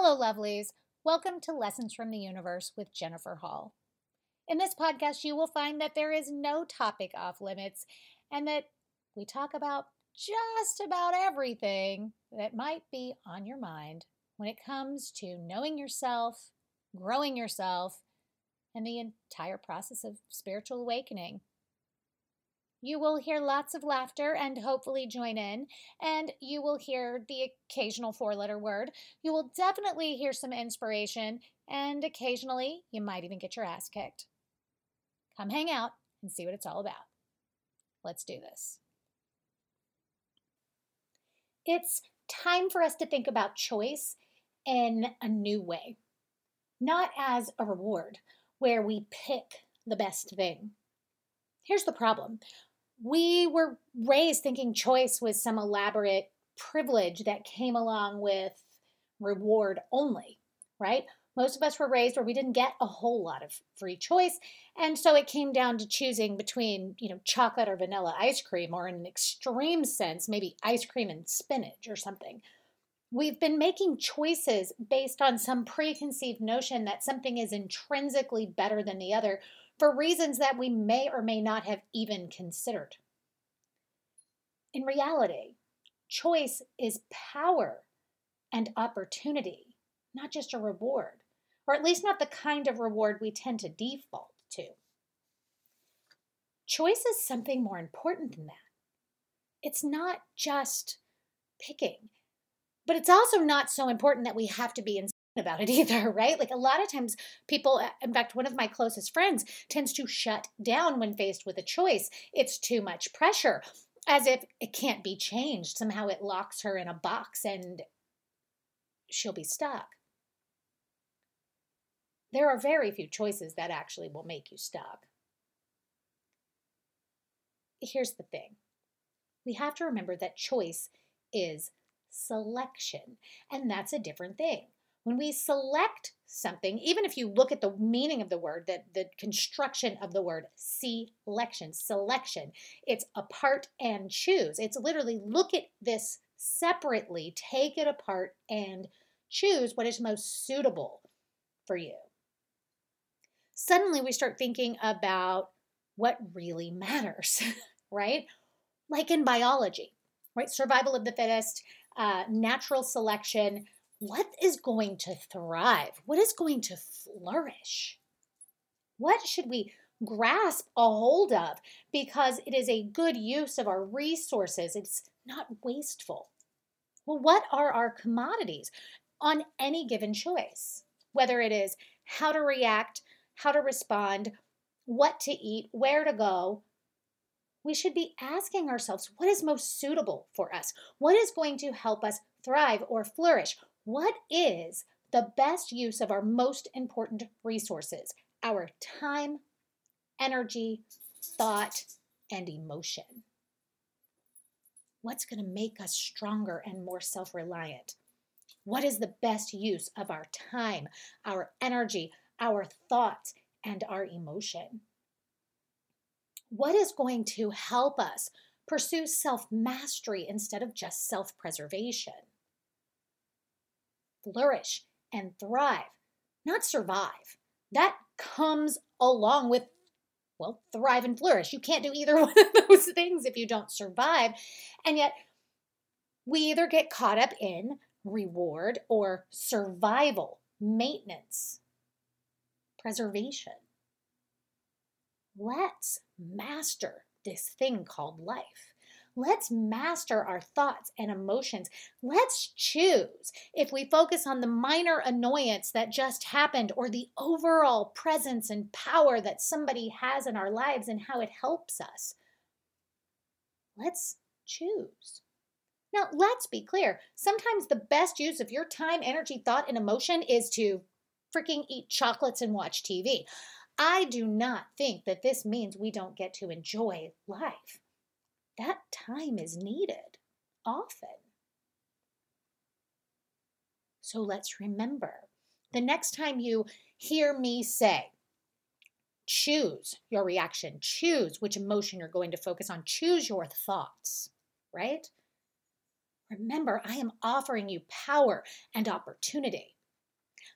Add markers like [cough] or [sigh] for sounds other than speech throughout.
Hello, lovelies. Welcome to Lessons from the Universe with Jennifer Hall. In this podcast, you will find that there is no topic off limits and that we talk about just about everything that might be on your mind when it comes to knowing yourself, growing yourself, and the entire process of spiritual awakening. You will hear lots of laughter and hopefully join in, and you will hear the occasional four letter word. You will definitely hear some inspiration, and occasionally you might even get your ass kicked. Come hang out and see what it's all about. Let's do this. It's time for us to think about choice in a new way, not as a reward where we pick the best thing. Here's the problem we were raised thinking choice was some elaborate privilege that came along with reward only, right? Most of us were raised where we didn't get a whole lot of free choice. And so it came down to choosing between, you know, chocolate or vanilla ice cream, or in an extreme sense, maybe ice cream and spinach or something. We've been making choices based on some preconceived notion that something is intrinsically better than the other for reasons that we may or may not have even considered. In reality, choice is power and opportunity, not just a reward, or at least not the kind of reward we tend to default to. Choice is something more important than that. It's not just picking, but it's also not so important that we have to be in about it [laughs] either, right? Like a lot of times people, uh, in fact, one of my closest friends tends to shut down when faced with a choice. It's too much pressure, as if it can't be changed. Somehow it locks her in a box and she'll be stuck. There are very few choices that actually will make you stuck. Here's the thing we have to remember that choice is selection, and that's a different thing. When we select something, even if you look at the meaning of the word, the, the construction of the word selection, selection, it's apart and choose. It's literally look at this separately, take it apart, and choose what is most suitable for you. Suddenly, we start thinking about what really matters, [laughs] right? Like in biology, right? Survival of the fittest, uh, natural selection what is going to thrive? What is going to flourish? What should we grasp a hold of because it is a good use of our resources? It's not wasteful. Well, what are our commodities on any given choice? Whether it is how to react, how to respond, what to eat, where to go, we should be asking ourselves what is most suitable for us? What is going to help us thrive or flourish? What is the best use of our most important resources? Our time, energy, thought, and emotion. What's going to make us stronger and more self reliant? What is the best use of our time, our energy, our thoughts, and our emotion? What is going to help us pursue self mastery instead of just self preservation? Flourish and thrive, not survive. That comes along with, well, thrive and flourish. You can't do either [laughs] one of those things if you don't survive. And yet, we either get caught up in reward or survival, maintenance, preservation. Let's master this thing called life. Let's master our thoughts and emotions. Let's choose if we focus on the minor annoyance that just happened or the overall presence and power that somebody has in our lives and how it helps us. Let's choose. Now, let's be clear. Sometimes the best use of your time, energy, thought, and emotion is to freaking eat chocolates and watch TV. I do not think that this means we don't get to enjoy life that time is needed often. So let's remember the next time you hear me say, choose your reaction, choose which emotion you're going to focus on, choose your thoughts, right? Remember, I am offering you power and opportunity.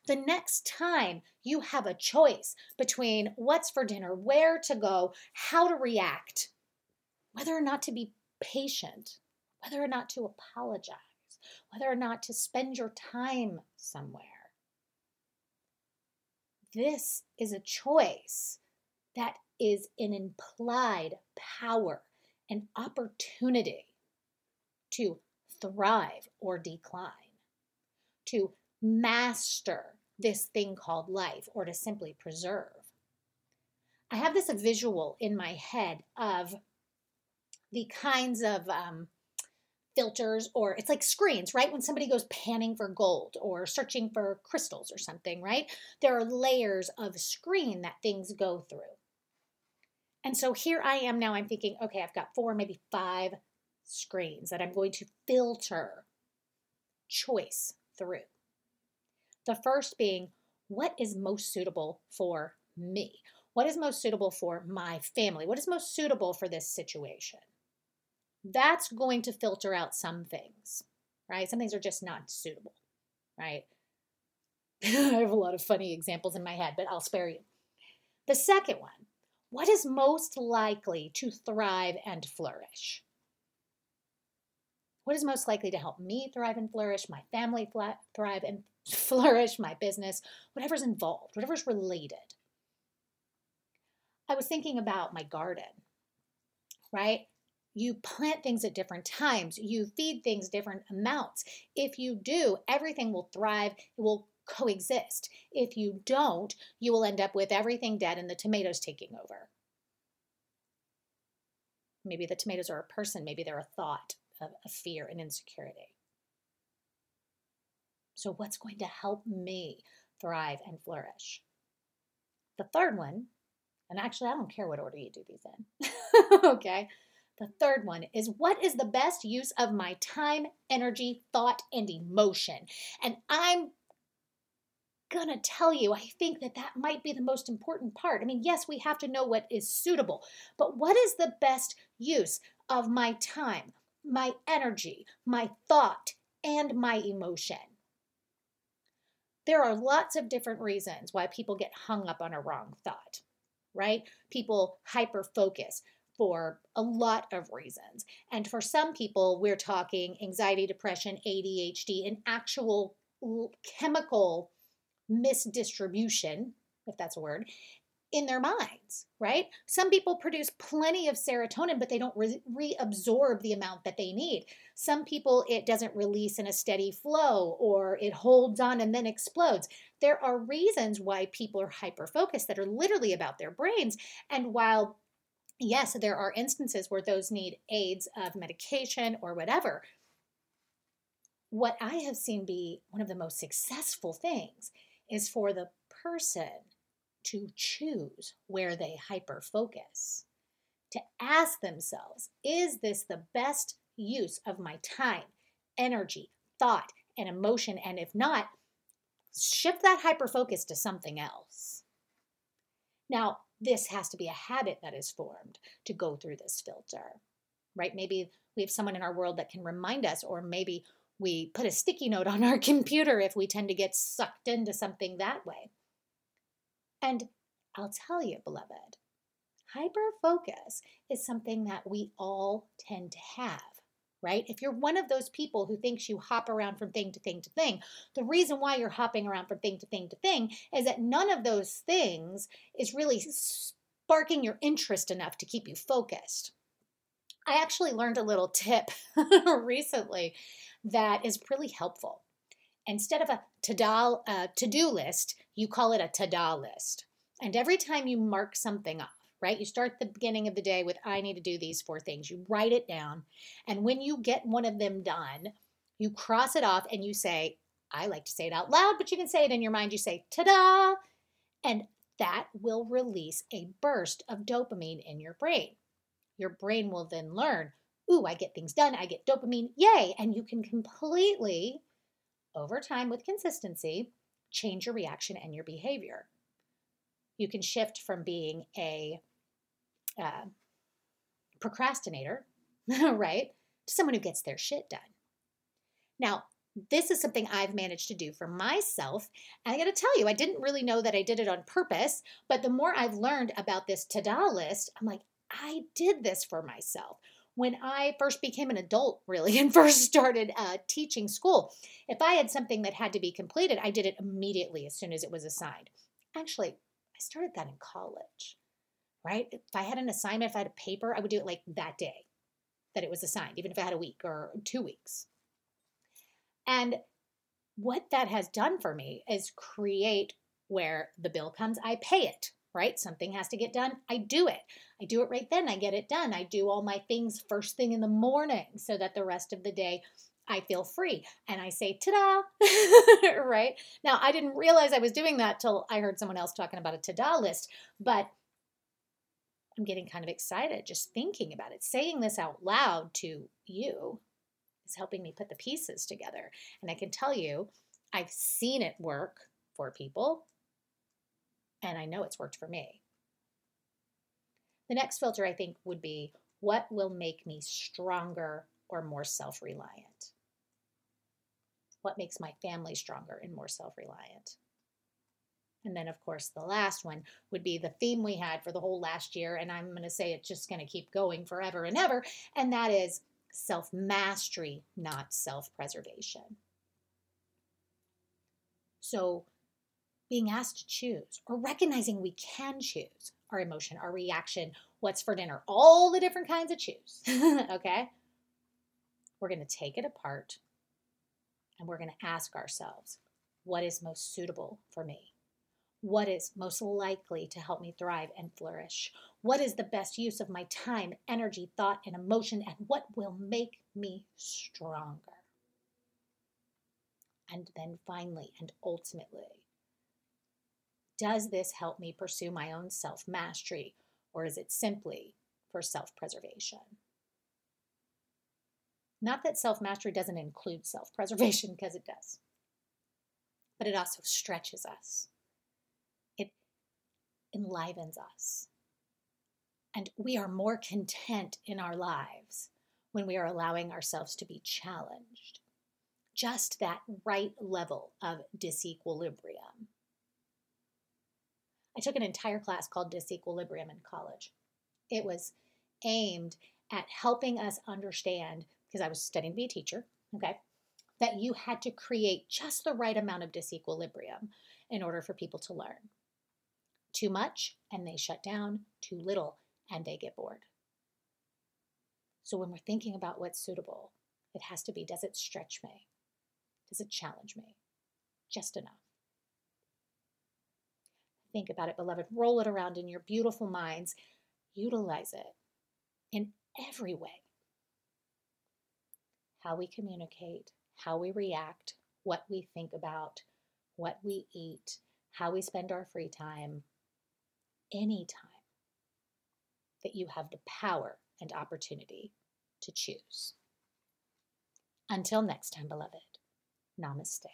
The next time you have a choice between what's for dinner, where to go, how to react, whether or not to be patient, whether or not to apologize, whether or not to spend your time somewhere. This is a choice that is an implied power, an opportunity to thrive or decline, to master this thing called life, or to simply preserve. I have this visual in my head of the kinds of um, filters or it's like screens, right? When somebody goes panning for gold or searching for crystals or something, right? There are layers of screen that things go through. And so here I am now, I'm thinking, okay, I've got four, maybe five screens that I'm going to filter choice through. The first being, what is most suitable for me? What is most suitable for my family? What is most suitable for this situation? That's going to filter out some things, right? Some things are just not suitable, right? [laughs] I have a lot of funny examples in my head, but I'll spare you. The second one, what is most likely to thrive and flourish? What is most likely to help me thrive and flourish, my family thrive and [laughs] flourish, my business, whatever's involved, whatever's related? I was thinking about my garden, right? You plant things at different times, you feed things different amounts. If you do, everything will thrive, it will coexist. If you don't, you will end up with everything dead and the tomatoes taking over. Maybe the tomatoes are a person, maybe they're a thought of, fear and insecurity. So, what's going to help me thrive and flourish? The third one, and actually, I don't care what order you do these in, [laughs] okay? The third one is what is the best use of my time, energy, thought, and emotion? And I'm gonna tell you, I think that that might be the most important part. I mean, yes, we have to know what is suitable, but what is the best use of my time, my energy, my thought, and my emotion? There are lots of different reasons why people get hung up on a wrong thought, right? People hyper focus for a lot of reasons. And for some people, we're talking anxiety, depression, ADHD, an actual chemical misdistribution, if that's a word, in their minds, right? Some people produce plenty of serotonin, but they don't re- reabsorb the amount that they need. Some people, it doesn't release in a steady flow or it holds on and then explodes. There are reasons why people are hyper focused that are literally about their brains. And while, yes, there are instances where those need aids of medication or whatever, what I have seen be one of the most successful things is for the person to choose where they hyper focus, to ask themselves, is this the best use of my time, energy, thought, and emotion? And if not, shift that hyper focus to something else. Now, this has to be a habit that is formed to go through this filter, right? Maybe we have someone in our world that can remind us, or maybe we put a sticky note [laughs] on our computer if we tend to get sucked into something that way. And I'll tell you, beloved, hyper focus is something that we all tend to have, right? If you're one of those people who thinks you hop around from thing to thing to thing, the reason why you're hopping around from thing to thing to thing is that none of those things is really sparking your interest enough to keep you focused. I actually learned a little tip [laughs] recently that is really helpful. Instead of a uh, to-do list, you call it a ta-da list. And every time you mark something off, right? You start the beginning of the day with, I need to do these four things. You write it down. And when you get one of them done, you cross it off and you say, I like to say it out loud, but you can say it in your mind. You say, ta da! And that will release a burst of dopamine in your brain. Your brain will then learn, ooh, I get things done, I get dopamine, yay. And you can completely, over time with consistency, change your reaction and your behavior. You can shift from being a uh, procrastinator, [laughs] right, to someone who gets their shit done. Now, this is something I've managed to do for myself. And I got to tell you, I didn't really know that I did it on purpose, but the more I've learned about this ta-da list, I'm like, I did this for myself. When I first became an adult, [laughs] really, and first started uh, teaching school, if I had something that had to be completed, I did it immediately as soon as it was assigned. Actually, I started that in college, right? If I had an assignment, if I had a paper, I would do it like that day that it was assigned, even if I had a week or two weeks. And what that has done for me is create where the bill comes, I pay it, right? Something has to get done, I do it. I do it right then, I get it done. I do all my things first thing in the morning so that the rest of the day I feel free. And I say, ta da, [laughs] right? Now, I didn't realize I was doing that till I heard someone else talking about a ta da list, but I'm getting kind of excited just thinking about it. Saying this out loud to you is helping me put the pieces together. And I can tell you, I've seen it work for people, and I know it's worked for me. The next filter, I think, would be what will make me stronger or more self reliant? What makes my family stronger and more self reliant? And then, of course, the last one would be the theme we had for the whole last year. And I'm going to say it's just going to keep going forever and ever. And that is self mastery, not self preservation. So, being asked to choose or recognizing we can choose our emotion, our reaction, what's for dinner, all the different kinds of choose. [laughs] okay? We're going to take it apart and we're going to ask ourselves what is most suitable for me? What is most likely to help me thrive and flourish? What is the best use of my time, energy, thought, and emotion? And what will make me stronger? And then finally and ultimately, does this help me pursue my own self mastery, or is it simply for self preservation? Not that self mastery doesn't include self preservation, because it does, but it also stretches us enlivens us. And we are more content in our lives when we are allowing ourselves to be challenged. Just that right level of disequilibrium. I took an entire class called Disequilibrium in college. It was aimed at helping us understand, because I was studying to be a teacher, okay, that you had to create just the right amount of disequilibrium in order for people to learn. Too much, and they shut down. Too little, and they get bored. So when we're thinking about what's suitable, it has to be does it stretch me? Does it challenge me? Just enough. Think about it, beloved. Roll it around in your beautiful minds. Utilize it in every way. How we communicate, how we react, what we think about, what we eat, how we spend our free time, anytime that you have the power and opportunity to choose. Until next time, beloved, namaste.